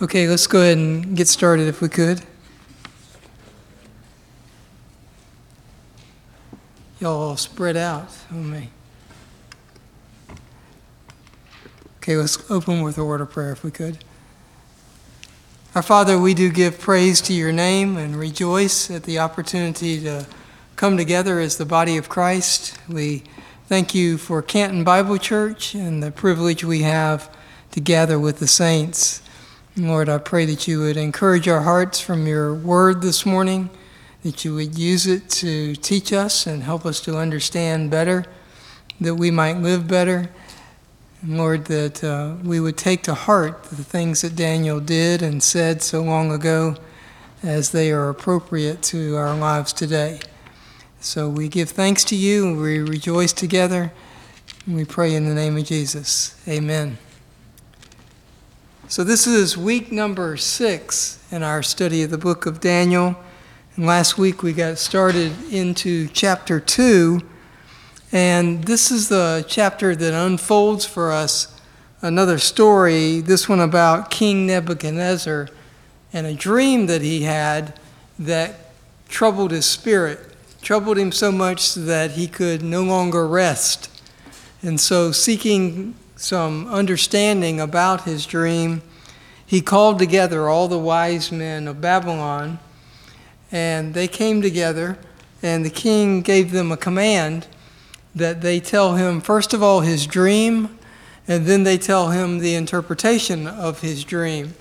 Okay, let's go ahead and get started if we could. Y'all all spread out oh, on me. Okay, let's open with a word of prayer if we could. Our Father, we do give praise to your name and rejoice at the opportunity to come together as the body of Christ. We thank you for Canton Bible Church and the privilege we have to gather with the saints. Lord, I pray that you would encourage our hearts from your word this morning, that you would use it to teach us and help us to understand better, that we might live better. And Lord, that uh, we would take to heart the things that Daniel did and said so long ago as they are appropriate to our lives today. So we give thanks to you, we rejoice together, and we pray in the name of Jesus. Amen. So, this is week number six in our study of the book of Daniel. And last week we got started into chapter two. And this is the chapter that unfolds for us another story, this one about King Nebuchadnezzar and a dream that he had that troubled his spirit, troubled him so much that he could no longer rest. And so, seeking some understanding about his dream, he called together all the wise men of Babylon, and they came together, and the king gave them a command that they tell him, first of all, his dream, and then they tell him the interpretation of his dream.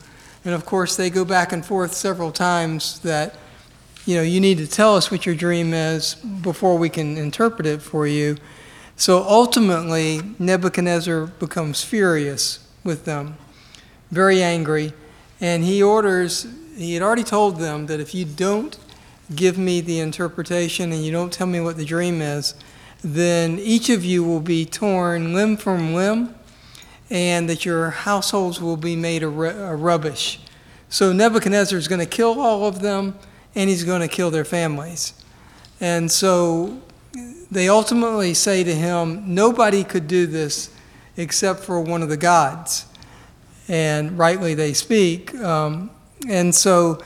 And of course, they go back and forth several times that, you know, you need to tell us what your dream is before we can interpret it for you. So ultimately, Nebuchadnezzar becomes furious with them, very angry, and he orders, he had already told them that if you don't give me the interpretation and you don't tell me what the dream is, then each of you will be torn limb from limb, and that your households will be made a, a rubbish. So Nebuchadnezzar is going to kill all of them, and he's going to kill their families. And so they ultimately say to him, Nobody could do this except for one of the gods. And rightly they speak. Um, and so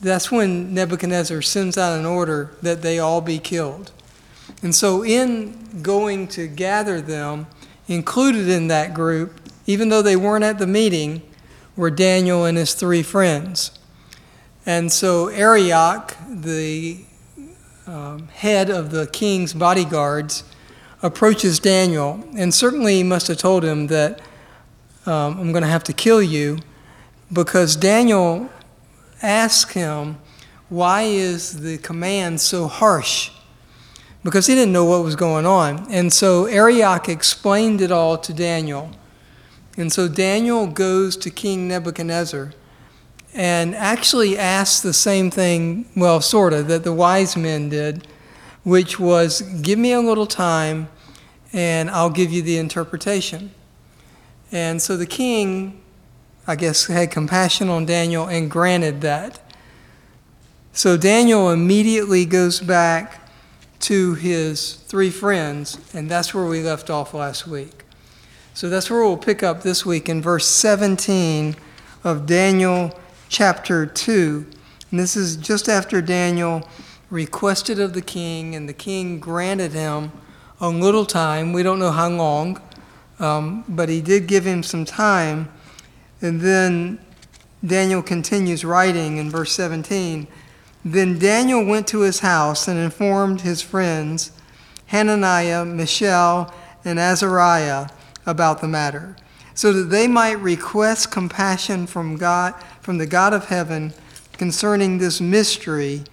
that's when Nebuchadnezzar sends out an order that they all be killed. And so, in going to gather them, included in that group, even though they weren't at the meeting, were Daniel and his three friends. And so, Arioch, the um, head of the king's bodyguards approaches Daniel, and certainly must have told him that um, I'm going to have to kill you, because Daniel asked him, Why is the command so harsh? Because he didn't know what was going on. And so Arioch explained it all to Daniel. And so Daniel goes to King Nebuchadnezzar and actually asked the same thing, well, sort of, that the wise men did, which was give me a little time and I'll give you the interpretation. And so the king, I guess, had compassion on Daniel and granted that. So Daniel immediately goes back to his three friends, and that's where we left off last week. So that's where we'll pick up this week in verse 17 of Daniel chapter 2. And this is just after Daniel requested of the king, and the king granted him a little time. We don't know how long, um, but he did give him some time. And then Daniel continues writing in verse 17. Then Daniel went to his house and informed his friends, Hananiah, Mishael, and Azariah, about the matter, so that they might request compassion from God from the God of heaven concerning this mystery,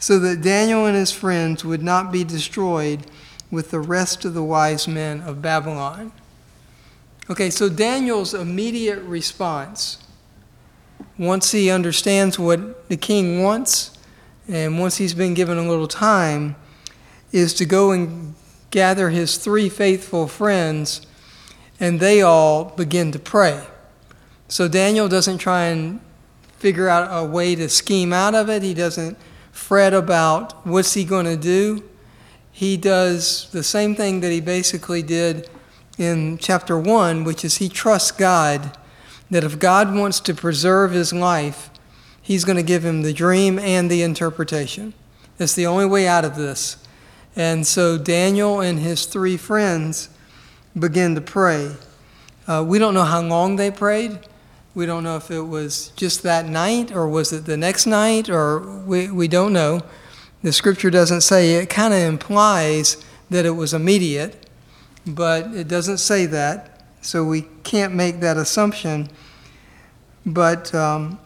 so that Daniel and his friends would not be destroyed with the rest of the wise men of Babylon. Okay, so Daniel's immediate response, once he understands what the king wants, and once he's been given a little time, is to go and gather his three faithful friends, and they all begin to pray. So Daniel doesn't try and figure out a way to scheme out of it. He doesn't fret about what's he going to do. He does the same thing that he basically did in chapter 1, which is he trusts God that if God wants to preserve his life, he's going to give him the dream and the interpretation. It's the only way out of this. And so Daniel and his three friends begin to pray. Uh, we don't know how long they prayed. We don't know if it was just that night or was it the next night or we, we don't know. The scripture doesn't say. It kind of implies that it was immediate, but it doesn't say that. So we can't make that assumption. But um,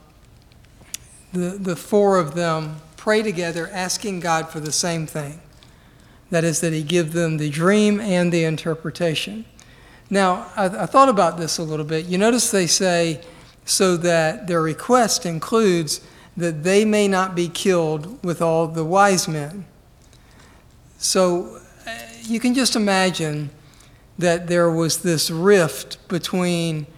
the, the four of them pray together, asking God for the same thing. That is, that He give them the dream and the interpretation. Now, I, I thought about this a little bit. You notice they say, so that their request includes that they may not be killed with all the wise men. So uh, you can just imagine that there was this rift between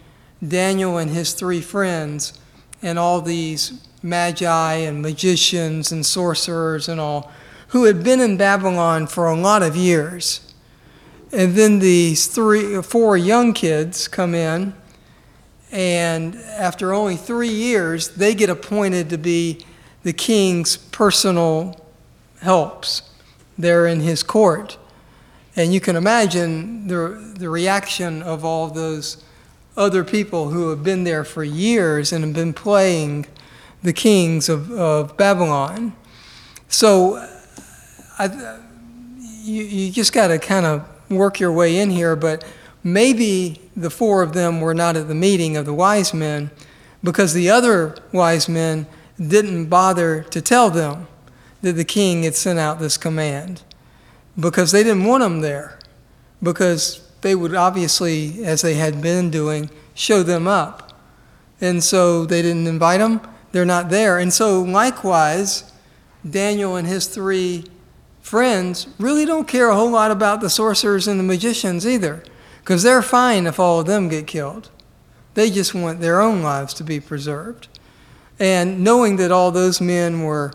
Daniel and his three friends and all these magi and magicians and sorcerers and all who had been in Babylon for a lot of years. And then these three, four young kids come in, and after only three years, they get appointed to be the king's personal helps. They're in his court. And you can imagine the, the reaction of all those other people who have been there for years and have been playing the kings of, of Babylon. So I, you, you just got to kind of work your way in here, but maybe the four of them were not at the meeting of the wise men because the other wise men didn't bother to tell them that the king had sent out this command because they didn't want them there because they would obviously as they had been doing show them up. And so they didn't invite them. They're not there. And so likewise daniel and his three friends really don't care a whole lot about the sorcerers and the magicians either, because they're fine if all of them get killed. They just want their own lives to be preserved. And knowing that all those men were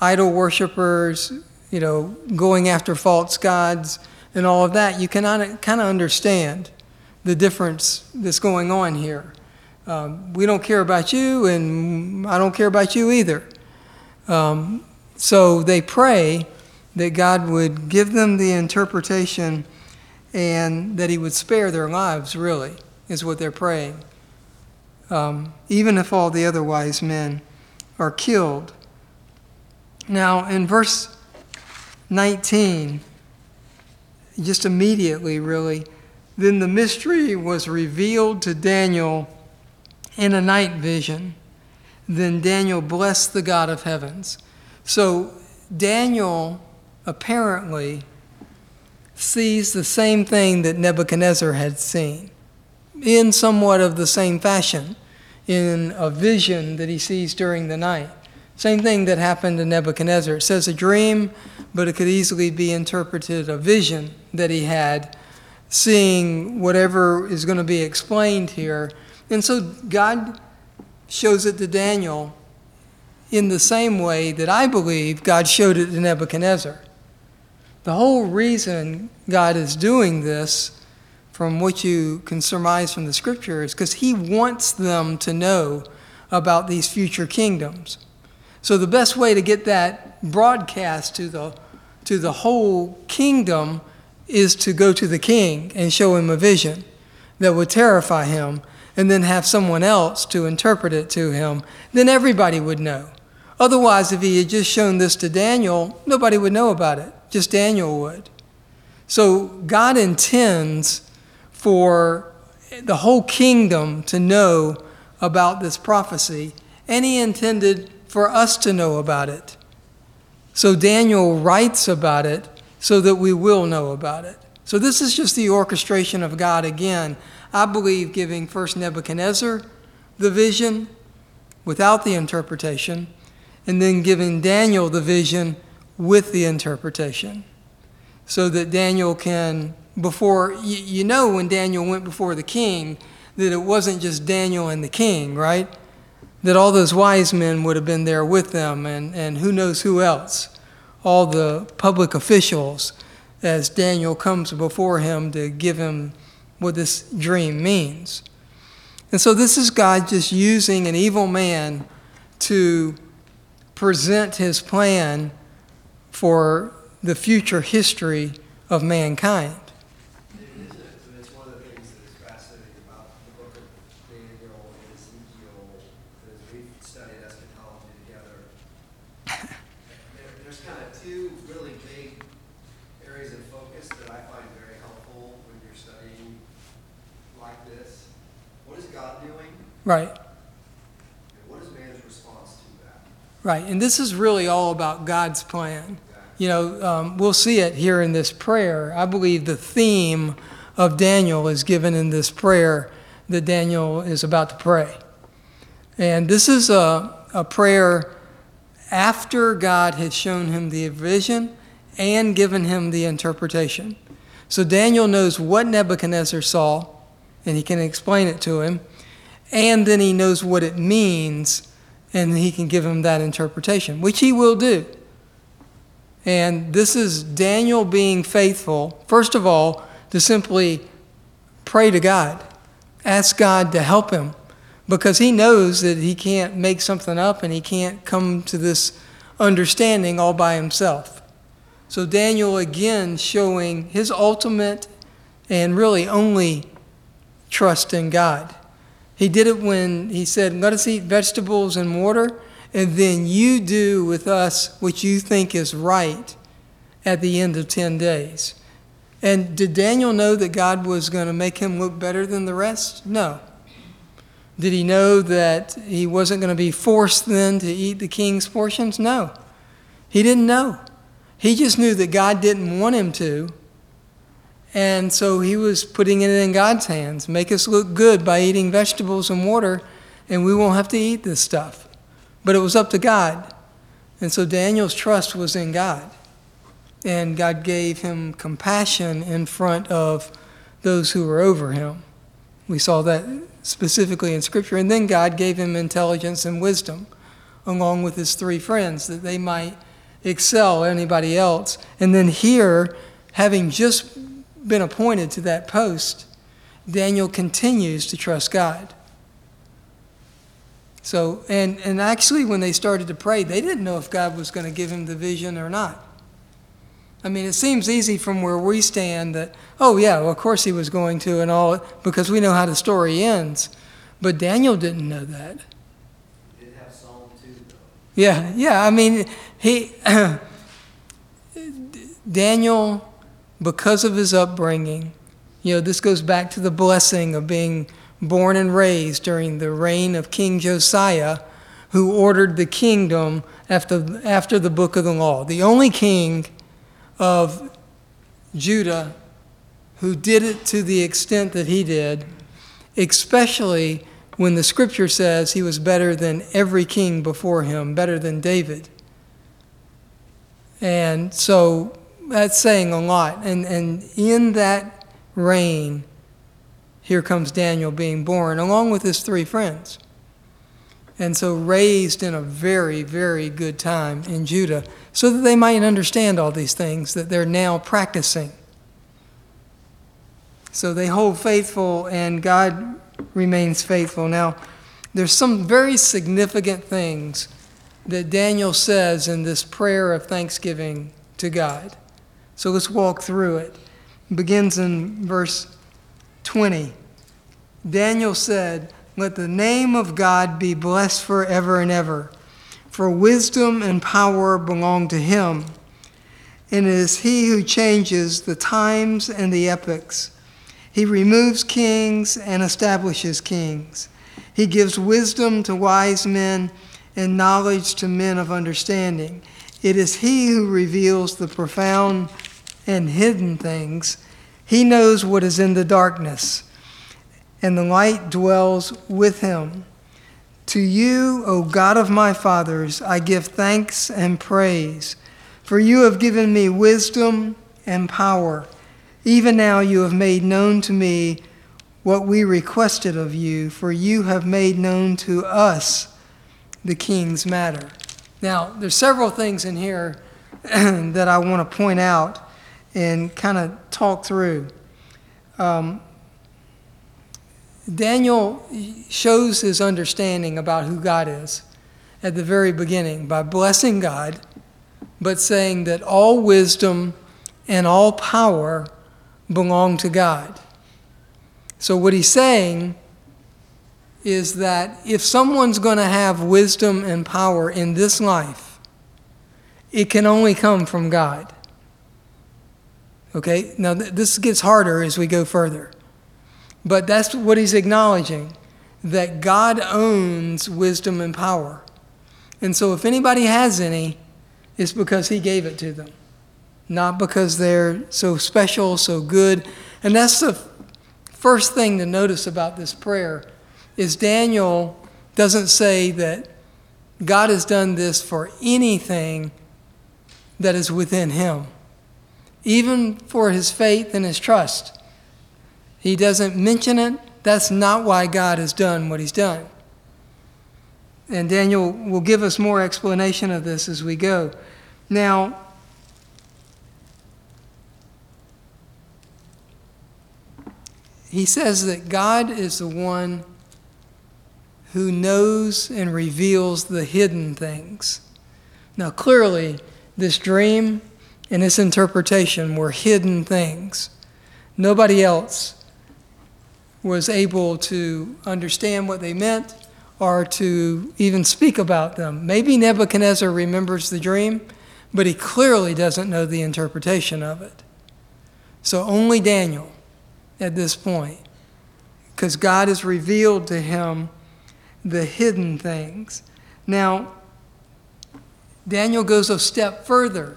idol worshippers, you know, going after false gods and all of that, you can kind of understand the difference that's going on here. Um, we don't care about you, and I don't care about you either. Um, so they pray that God would give them the interpretation and that He would spare their lives, really, is what they're praying. Um, even if all the other wise men are killed. Now, in verse 19, just immediately, really, then the mystery was revealed to Daniel in a night vision. Then Daniel blessed the God of heavens. So, Daniel apparently sees the same thing that Nebuchadnezzar had seen in somewhat of the same fashion in a vision that he sees during the night. Same thing that happened to Nebuchadnezzar. It says a dream, but it could easily be interpreted a vision that he had, seeing whatever is going to be explained here. And so God shows it to Daniel in the same way that I believe God showed it to Nebuchadnezzar. The whole reason God is doing this, from what you can surmise from the scripture, is because He wants them to know about these future kingdoms. So the best way to get that broadcast to the, to the whole kingdom is to go to the king and show him a vision that would terrify him and then have someone else to interpret it to him. Then everybody would know. Otherwise, if he had just shown this to Daniel, nobody would know about it just Daniel would. So God intends for the whole kingdom to know about this prophecy, and He intended for us to know about it. So Daniel writes about it so that we will know about it. So this is just the orchestration of God again. I believe giving first Nebuchadnezzar the vision without the interpretation, and then giving Daniel the vision with the interpretation so that Daniel can, before, you, know, when Daniel went before the king, that it wasn't just Daniel and the king, right? That all those wise men would have been there with them, and, and who knows who else. All the public officials, as Daniel comes before him to give him what this dream means. And so this is God just using an evil man to present his plan for the future history of mankind. Isn't it? It's one of the things that is fascinating about the book of Daniel and Ezekiel, as we've studied eschatology together. There, there's kind of two really big areas of focus that I find very helpful when you're studying like this. What is God doing, Right, what is man's response to that? right. And this is really all about God's plan. You know, um, we'll see it here in this prayer. I believe the theme of Daniel is given in this prayer that Daniel is about to pray. And this is a, a prayer after God had shown him the vision and given him the interpretation. So Daniel knows what Nebuchadnezzar saw, and he can explain it to him, and then he knows what it means, and he can give him that interpretation, which he will do. And this is Daniel being faithful, first of all, to simply pray to God, ask God to help him, because he knows that he can't make something up and he can't come to this understanding all by himself. So, Daniel again showing his ultimate and really only trust in God. He did it when he said, Let us eat vegetables and water and then you do with us what you think is right at the end of 10 days. And did Daniel know that God was going to make him look better than the rest? No. Did he know that he wasn't going to be forced then to eat the king's portions? No. He didn't know. He just knew that God didn't want him to. And so he was putting it in God's hands. Make us look good by eating vegetables and water, and we won't have to eat this stuff. But it was up to God. And so Daniel's trust was in God. And God gave him compassion in front of those who were over him. We saw that specifically in Scripture. And then God gave him intelligence and wisdom, along with his three friends, that they might excel anybody else. And then here, having just been appointed to that post, Daniel continues to trust God. So, and, and actually, when they started to pray, they didn't know if God was going to give him the vision or not. I mean, it seems easy from where we stand that, oh, yeah, well, of course he was going to, and all, because we know how the story ends. But Daniel didn't know that. He did have Psalm 2, though. Yeah, yeah. I mean, he, Daniel, because of his upbringing, you know, this goes back to the blessing of being born and raised during the reign of King Josiah, who ordered the kingdom after, after the book of the law. The only king of Judah who did it to the extent that he did, especially when the scripture says he was better than every king before him, better than David. And so that's saying a lot. And, and in that reign, here comes Daniel being born, along with his three friends. And so raised in a very, very good time in Judah, so that they might understand all these things that they're now practicing. So they hold faithful, and God remains faithful. Now, there's some very significant things that Daniel says in this prayer of thanksgiving to God. So let's walk through it. it begins in verse 20. Daniel said, Let the name of God be blessed forever and ever, for wisdom and power belong to him. And it is he who changes the times and the epochs. He removes kings and establishes kings. He gives wisdom to wise men and knowledge to men of understanding. It is he who reveals the profound and hidden things. He knows what is in the darkness, and the light dwells with him. To you, O God of my fathers, I give thanks and praise, for you have given me wisdom and power. Even now you have made known to me what we requested of you, for you have made known to us the king's matter. Now, there's several things in here that I want to point out and kind of talk through. Um, Daniel shows his understanding about who God is at the very beginning by blessing God, but saying that all wisdom and all power belong to God. So, what he's saying is that if someone's going to have wisdom and power in this life, it can only come from God. Okay, now th- this gets harder as we go further. But that's what he's acknowledging that God owns wisdom and power. And so if anybody has any, it's because he gave it to them, not because they're so special, so good. And that's the first thing to notice about this prayer is Daniel doesn't say that God has done this for anything that is within him, even for his faith and his trust. He doesn't mention it. That's not why God has done what he's done. And Daniel will give us more explanation of this as we go. Now, he says that God is the one who knows and reveals the hidden things. Now, clearly, this dream and this interpretation were hidden things. Nobody else was able to understand what they meant or to even speak about them. Maybe Nebuchadnezzar remembers the dream, but he clearly doesn't know the interpretation of it. So only Daniel at this point, because God has revealed to him the hidden things. Now, Daniel goes a step further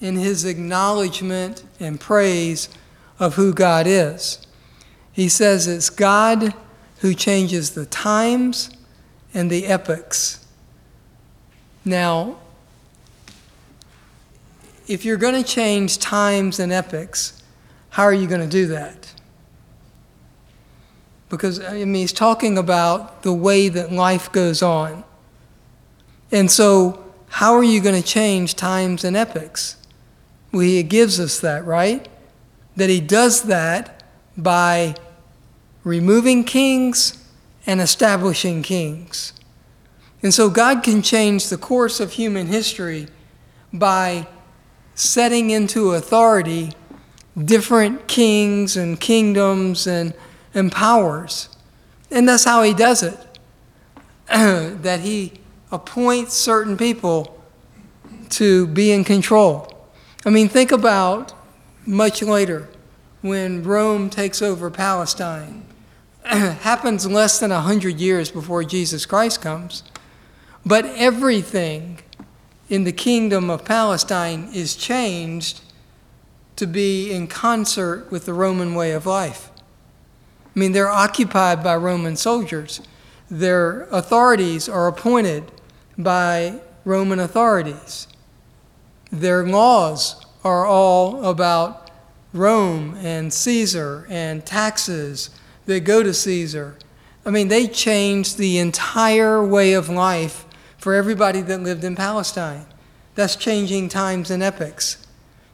in his acknowledgement and praise of who God is. He says it's God who changes the times and the epochs. Now, if you're going to change times and epochs, how are you going to do that? Because, I mean, he's talking about the way that life goes on. And so, how are you going to change times and epochs? Well, he gives us that, right? That he does that by removing kings and establishing kings. And so God can change the course of human history by setting into authority different kings and kingdoms and, and powers. And that's how he does it. that he appoints certain people to be in control. I mean, think about much later when Rome takes over Palestine. happens less than 100 years before Jesus Christ comes. But everything in the kingdom of Palestine is changed to be in concert with the Roman way of life. I mean, they're occupied by Roman soldiers, their authorities are appointed by Roman authorities. Their laws are all about Rome and Caesar and taxes that go to Caesar. I mean, they changed the entire way of life for everybody that lived in Palestine. That's changing times and epochs.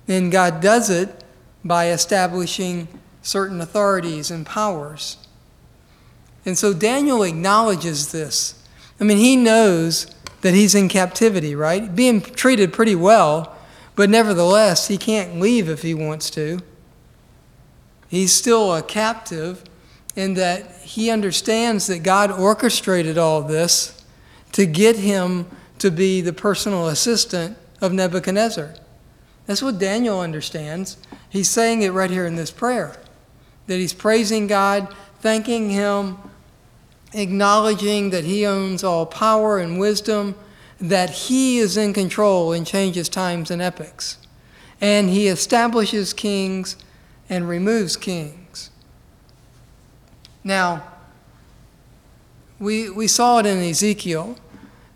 And God does it by establishing certain authorities and powers. And so Daniel acknowledges this. I mean, he knows that he's in captivity, right? Being treated pretty well, but nevertheless, he can't leave if he wants to. He's still a captive, in that he understands that God orchestrated all this to get him to be the personal assistant of Nebuchadnezzar. That's what Daniel understands. He's saying it right here in this prayer that he's praising God, thanking him, acknowledging that he owns all power and wisdom, that he is in control and changes times and epochs. And he establishes kings and removes kings. Now, we, we saw it in Ezekiel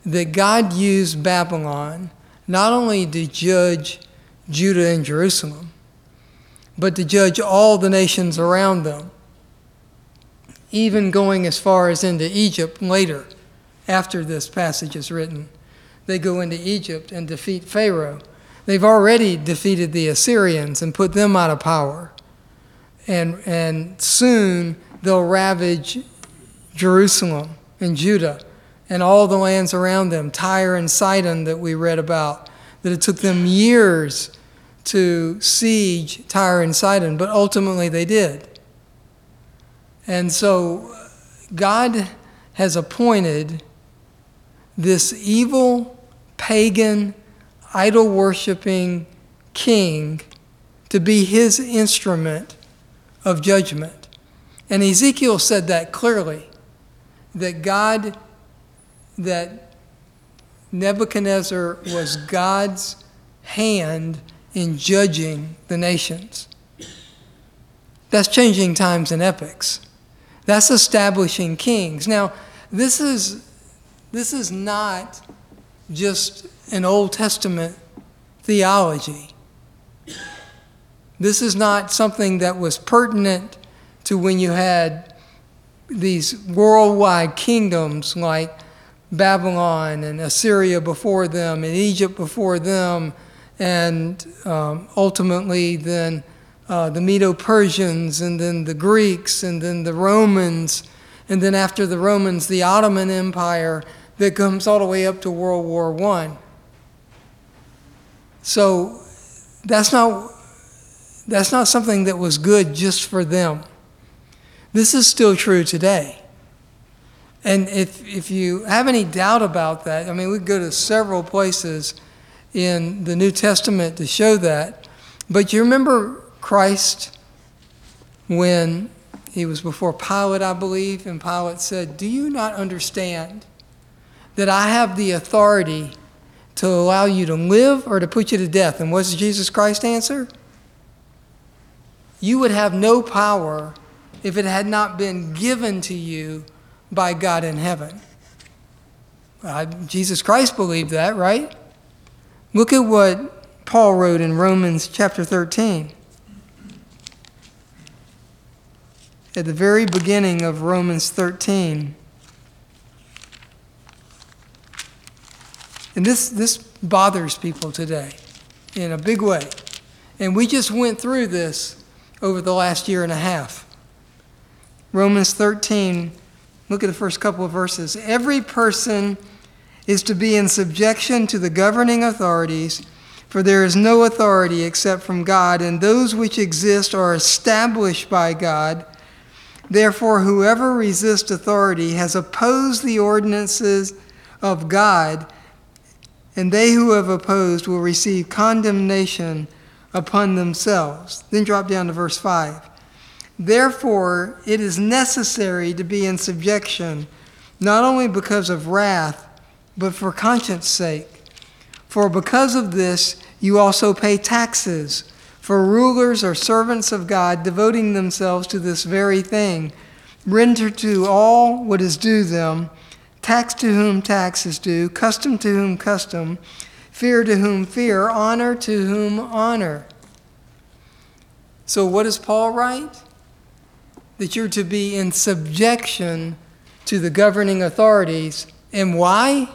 that God used Babylon not only to judge Judah and Jerusalem, but to judge all the nations around them, even going as far as into Egypt later, after this passage is written. They go into Egypt and defeat Pharaoh. They've already defeated the Assyrians and put them out of power. And, and soon they'll ravage Jerusalem and Judah and all the lands around them, Tyre and Sidon that we read about, that it took them years to siege Tyre and Sidon, but ultimately they did. And so God has appointed this evil, pagan, idol worshiping king to be his instrument of judgment. And Ezekiel said that clearly that God, that Nebuchadnezzar was God's hand in judging the nations. That's changing times and epochs. That's establishing kings. Now, this is, this is not just an Old Testament theology. This is not something that was pertinent to when you had these worldwide kingdoms like Babylon and Assyria before them and Egypt before them, and um, ultimately then uh, the Medo Persians and then the Greeks and then the Romans, and then after the Romans, the Ottoman Empire that comes all the way up to World War I. So that's not, that's not something that was good just for them. This is still true today. And if, if you have any doubt about that, I mean, we go to several places in the New Testament to show that. But you remember Christ when he was before Pilate, I believe, and Pilate said, Do you not understand that I have the authority to allow you to live or to put you to death? And what's Jesus Christ's answer? You would have no power if it had not been given to you by God in heaven. Uh, Jesus Christ believed that, right? Look at what Paul wrote in Romans chapter 13. At the very beginning of Romans 13. And this, this bothers people today in a big way. And we just went through this over the last year and a half. Romans 13, look at the first couple of verses. Every person is to be in subjection to the governing authorities, for there is no authority except from God, and those which exist are established by God. Therefore, whoever resists authority has opposed the ordinances of God, and they who have opposed will receive condemnation upon themselves. Then drop down to verse 5. Therefore, it is necessary to be in subjection, not only because of wrath, but for conscience sake. For because of this, you also pay taxes. For rulers are servants of God, devoting themselves to this very thing. Render to all what is due them, tax to whom tax is due, custom to whom custom, fear to whom fear, honor to whom honor. So, what does Paul write? That you're to be in subjection to the governing authorities. And why?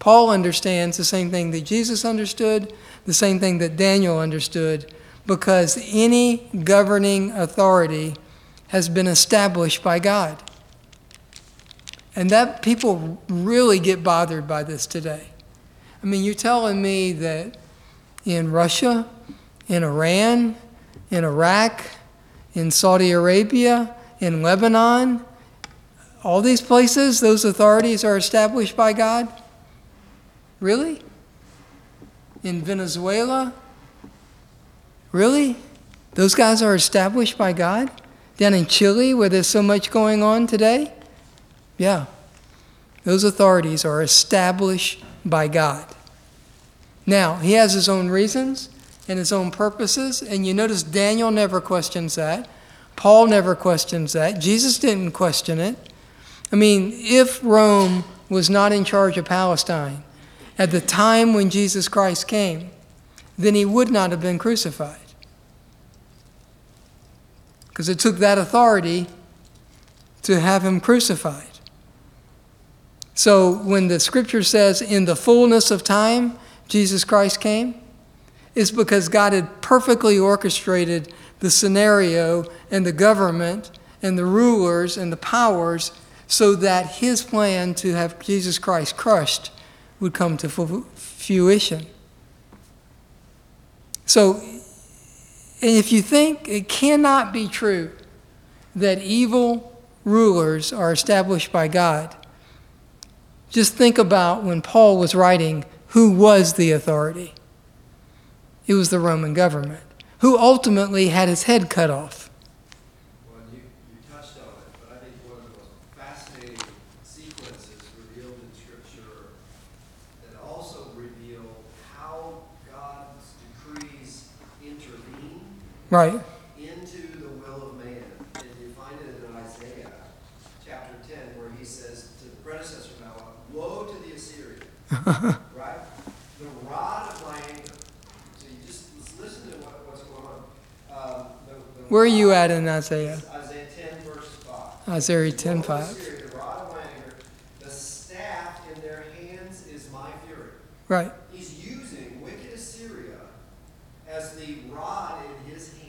Paul understands the same thing that Jesus understood, the same thing that Daniel understood, because any governing authority has been established by God. And that people really get bothered by this today. I mean, you're telling me that in Russia, in Iran, in Iraq, in Saudi Arabia, in Lebanon, all these places, those authorities are established by God? Really? In Venezuela? Really? Those guys are established by God? Down in Chile, where there's so much going on today? Yeah. Those authorities are established by God. Now, he has his own reasons and his own purposes, and you notice Daniel never questions that. Paul never questions that. Jesus didn't question it. I mean, if Rome was not in charge of Palestine at the time when Jesus Christ came, then he would not have been crucified. Because it took that authority to have him crucified. So when the scripture says, in the fullness of time, Jesus Christ came, it's because God had perfectly orchestrated the scenario and the government and the rulers and the powers so that his plan to have Jesus Christ crushed would come to fruition. So, and if you think it cannot be true that evil rulers are established by God, just think about when Paul was writing who was the authority. It was the Roman government, who ultimately had his head cut off. Well, you, you touched on it, but I think one of the most fascinating sequences revealed in Scripture that also reveal how God's decrees intervene Right. into the will of man. And you find it in Isaiah chapter 10, where he says to the predecessor Noah, Woe to the Assyrians, right? The rod of my anger. So you just listen to what, what's going on. Um, the, the Where are you rod- at in Isaiah? Isaiah 10, verse 5. Isaiah 10 Woe to 5. Assyria, The rod of my anger, the staff in their hands is my fury. Right. He's using wicked Assyria as the rod in his hand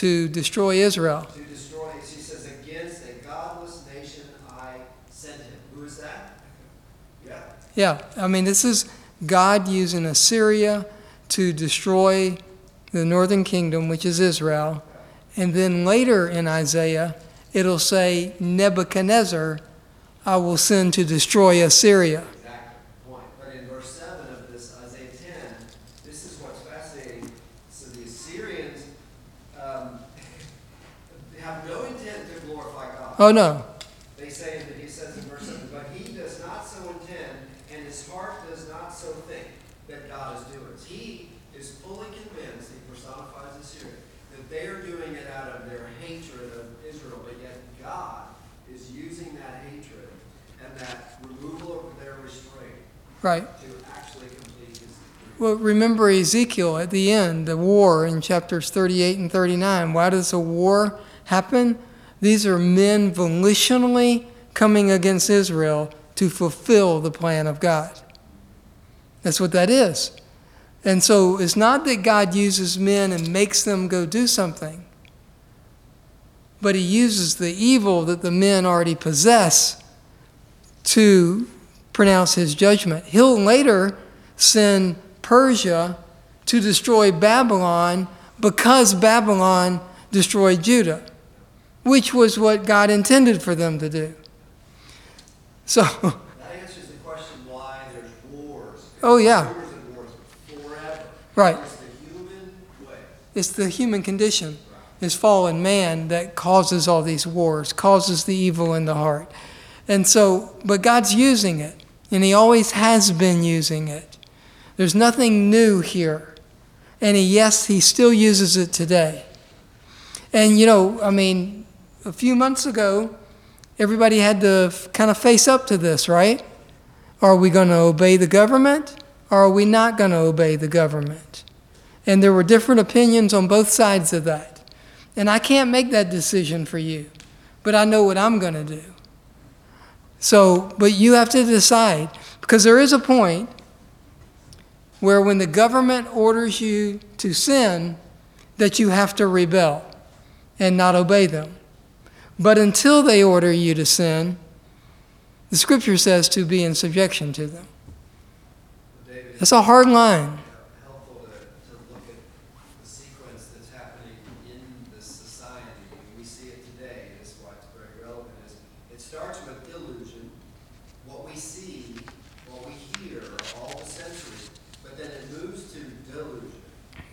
To destroy Israel. to destroy, he says, against a godless nation I sent him. Who is that? Yeah. Yeah. I mean, this is God using Assyria to destroy the northern kingdom, which is Israel. And then later in Isaiah, it'll say, Nebuchadnezzar I will send to destroy Assyria. Exactly. Point. But in verse 7 of this Isaiah 10, this is what's fascinating. So the Assyrians um, have no intent to glorify God. Oh, no. They say that he says in verse 7, but he does not so intend, and his heart does not so think that God is doing. it. He is fully convinced, he personifies Assyria, that they are doing it out of their hatred of Israel, but yet God is using that hatred and that removal of their restraint Right. to actually complete his decree. Well, remember Ezekiel at the end, the war in chapters 38 and 39. Why does a war happen? These are men volitionally coming against Israel to fulfill the plan of God. That's what that is. And so it's not that God uses men and makes them go do something, but He uses the evil that the men already possess to pronounce His judgment. He'll later send Persia to destroy Babylon because Babylon destroyed Judah, which was what God intended for them to do. So, That answers the question why there's wars. Oh, yeah. Rumors of wars forever. Right. It's the human way. it's the human condition, this fallen man, that causes all these wars, causes the evil in the heart. And so, but God's using it, and He always has been using it. There's nothing new here. And he, yes, He still uses it today. And, you know, I mean, a few months ago, everybody had to f- kind of face up to this, right? Are we going to obey the government, or are we not going to obey the government? And there were different opinions on both sides of that. And I can't make that decision for you, but I know what I'm going to do. So, but you have to decide, because there is a point where when the government orders you to sin, that you have to rebel and not obey them. But until they order you to sin, the scripture says to be in subjection to them. David, That's a hard line. helpful to, to look at the sequence that's happening in this society. And we see it today, that's why it's very relevant, is it starts with illusion, what we see, what we hear, all the sensory, but then it moves to delusion.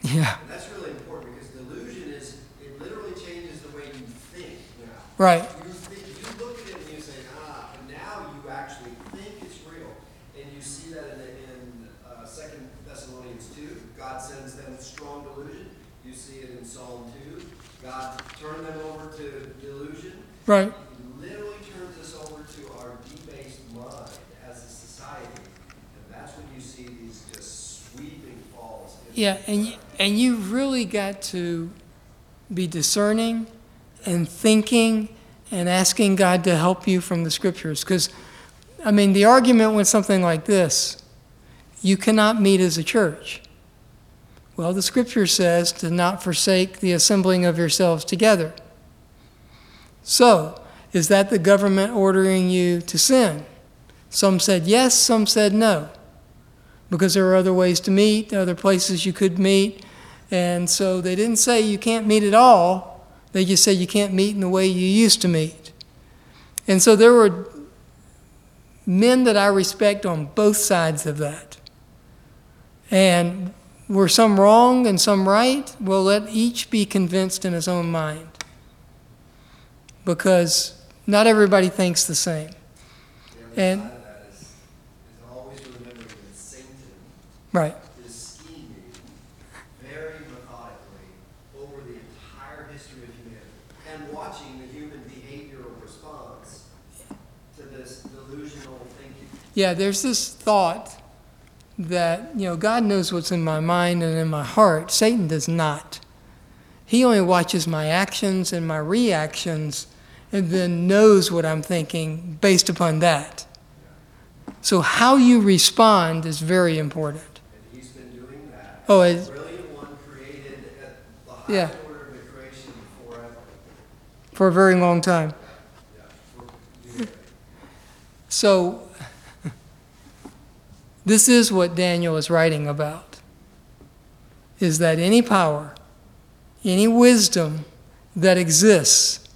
Yeah, And that's really important because delusion is, it literally changes the way you think now. Right. You think, you look at it and you say, ah, and now you actually think it's real. And you see that in, in uh, Second Thessalonians two, God sends them strong delusion. You see it in Psalm two, God turned them over to delusion. Right. He literally turns us over to our debased mind as a society. And that's when you see these just sweeping falls. Yeah, and you, and you really got to be discerning and thinking and asking God to help you from the scriptures. Because, I mean, the argument went something like this You cannot meet as a church. Well, the scripture says to not forsake the assembling of yourselves together. So, is that the government ordering you to sin? Some said yes, some said no. Because there are other ways to meet, other places you could meet. And so they didn't say you can't meet at all, they just said you can't meet in the way you used to meet. And so there were men that I respect on both sides of that. And were some wrong and some right? Well, let each be convinced in his own mind. Because not everybody thinks the same. The And- other side of that is, is always remembering that Satan Right. is scheming very methodically over the entire history of humanity and watching the human behavioral response to this delusional thinking. Yeah, there's this thought that, you know, God knows what's in my mind and in my heart. Satan does not. He only watches my actions and my reactions and then knows what I'm thinking based upon that. So, how you respond is very important. And he's been doing that. Oh, it's, The brilliant one created at the Yeah. highest order of the creation forever. for a very long time. Yeah. So, this is what Daniel is writing about is that any power, any wisdom that exists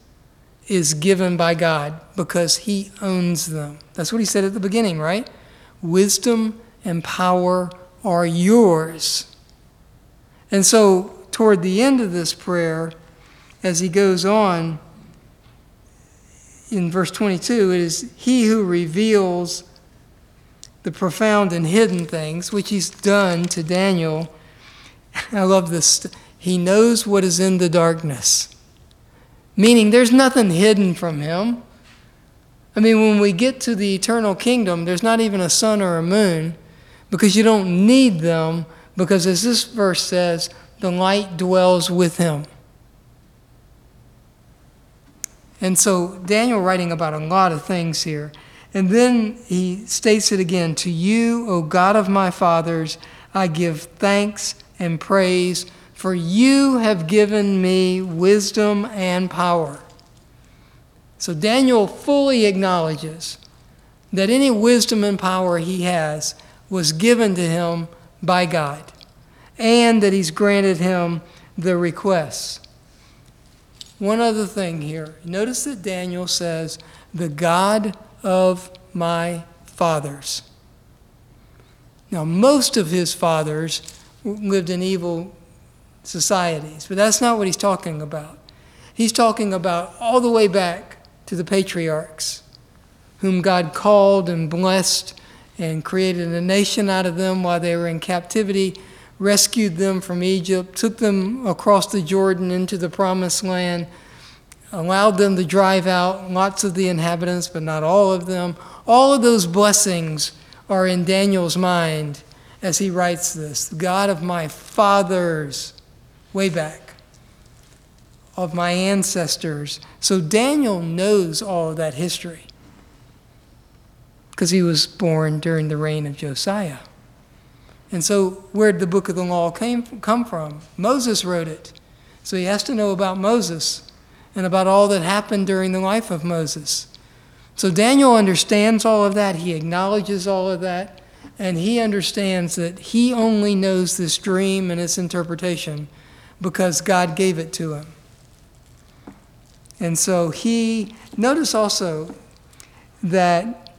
is given by God because he owns them. That's what he said at the beginning, right? Wisdom and power are yours. And so, toward the end of this prayer, as he goes on, in verse 22, it is He who reveals the profound and hidden things, which He's done to Daniel. I love this. He knows what is in the darkness, meaning there's nothing hidden from Him. I mean, when we get to the eternal kingdom, there's not even a sun or a moon because you don't need them, because as this verse says, the light dwells with Him. And so Daniel writing about a lot of things here. And then he states it again To you, O God of my fathers, I give thanks and praise, for you have given me wisdom and power. So Daniel fully acknowledges that any wisdom and power he has was given to him by God, and that he's granted him the requests. One other thing here. Notice that Daniel says, the God of my fathers. Now, most of his fathers lived in evil societies, but that's not what he's talking about. He's talking about all the way back to the patriarchs, whom God called and blessed and created a nation out of them while they were in captivity, rescued them from Egypt, took them across the Jordan into the promised land, allowed them to drive out lots of the inhabitants, but not all of them. All of those blessings are in Daniel's mind as he writes this the God of my fathers, way back, of my ancestors. So Daniel knows all of that history because he was born during the reign of Josiah. And so, where did the book of the law came, come from? Moses wrote it. So he has to know about Moses and about all that happened during the life of Moses. So Daniel understands all of that, he acknowledges all of that, and he understands that he only knows this dream and its interpretation because God gave it to him. And so he, notice also that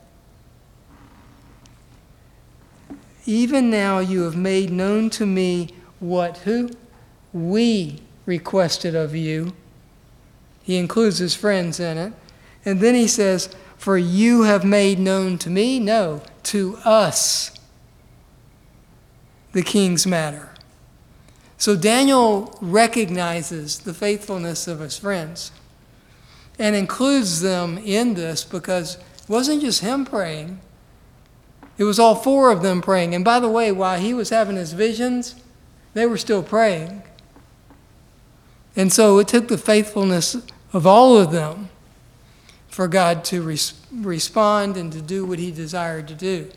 even now you have made known to me what who we requested of you. He includes his friends in it. And then he says, For you have made known to me, no, to us, the king's matter. So Daniel recognizes the faithfulness of his friends and includes them in this because it wasn't just him praying, it was all four of them praying. And by the way, while he was having his visions, they were still praying. And so it took the faithfulness of all of them for God to res- respond and to do what he desired to do.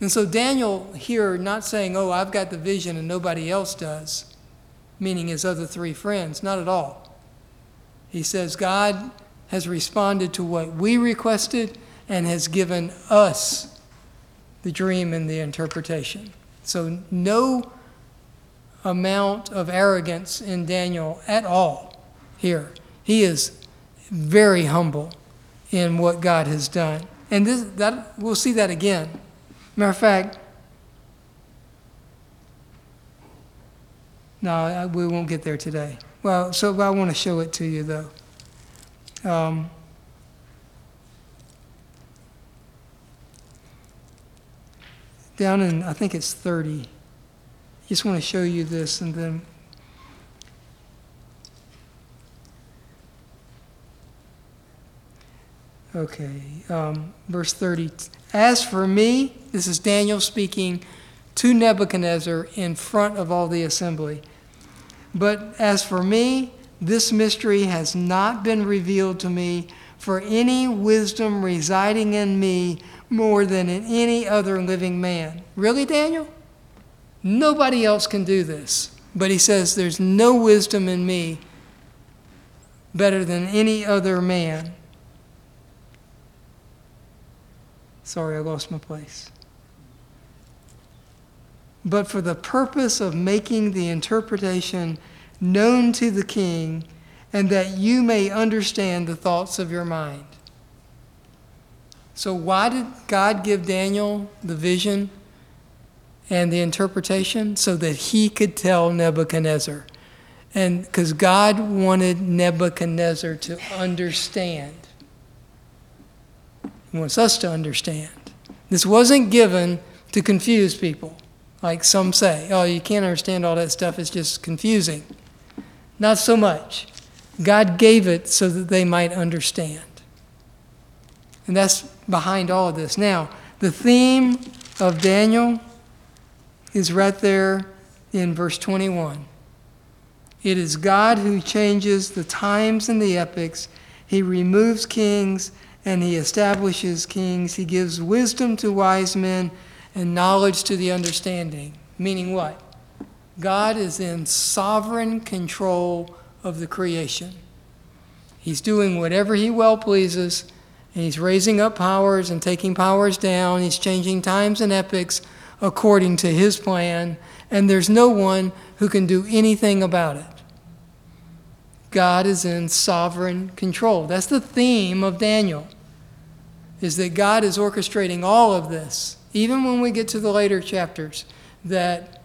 And so Daniel here not saying, "Oh, I've got the vision and nobody else does," meaning his other three friends, not at all. He says, "God has responded to what we requested and has given us the dream and the interpretation. So, no amount of arrogance in Daniel at all here. He is very humble in what God has done. And this, that, we'll see that again. Matter of fact, no, we won't get there today. Well, so I want to show it to you though. Um, down in, I think it's 30. Just want to show you this and then. Okay, um, verse 30. As for me, this is Daniel speaking to Nebuchadnezzar in front of all the assembly. But as for me, this mystery has not been revealed to me, for any wisdom residing in me more than in any other living man. Really, Daniel? Nobody else can do this. But he says, There's no wisdom in me better than any other man. Sorry, I lost my place. But for the purpose of making the interpretation known to the king, and that you may understand the thoughts of your mind. So, why did God give Daniel the vision and the interpretation? So that he could tell Nebuchadnezzar. And because God wanted Nebuchadnezzar to understand. He wants us to understand. This wasn't given to confuse people, like some say. Oh, you can't understand all that stuff, it's just confusing. Not so much. God gave it so that they might understand. And that's behind all of this. Now, the theme of Daniel is right there in verse 21. It is God who changes the times and the epochs. He removes kings and he establishes kings. He gives wisdom to wise men and knowledge to the understanding. Meaning what? God is in sovereign control of the creation. He's doing whatever he well pleases, and he's raising up powers and taking powers down. He's changing times and epochs according to his plan, and there's no one who can do anything about it. God is in sovereign control. That's the theme of Daniel. Is that God is orchestrating all of this, even when we get to the later chapters that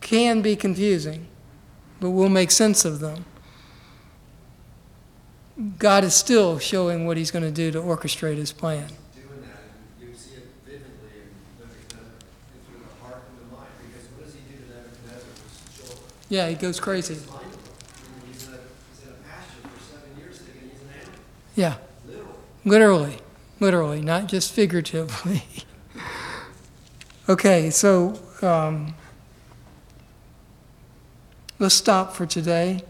can be confusing, but we'll make sense of them. God is still showing what he's going to do to orchestrate his plan. doing that, and you see it vividly in Nebuchadnezzar, it's through the heart and the mind, because what does he do to Nebuchadnezzar? Just show Yeah, he goes crazy. his mind to him. I mean, He's in a, he's in a pasture for seven years thinking he goes crazy. Yeah, literally. literally, literally, not just figuratively. okay, so um, let's stop for today,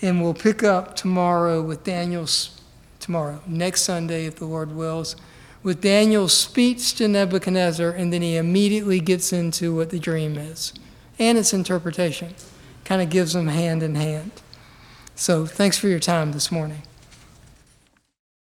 and we'll pick up tomorrow with Daniel's, tomorrow, next Sunday, if the Lord wills, with Daniel's speech to Nebuchadnezzar, and then he immediately gets into what the dream is and its interpretation. Kind of gives them hand in hand. So thanks for your time this morning.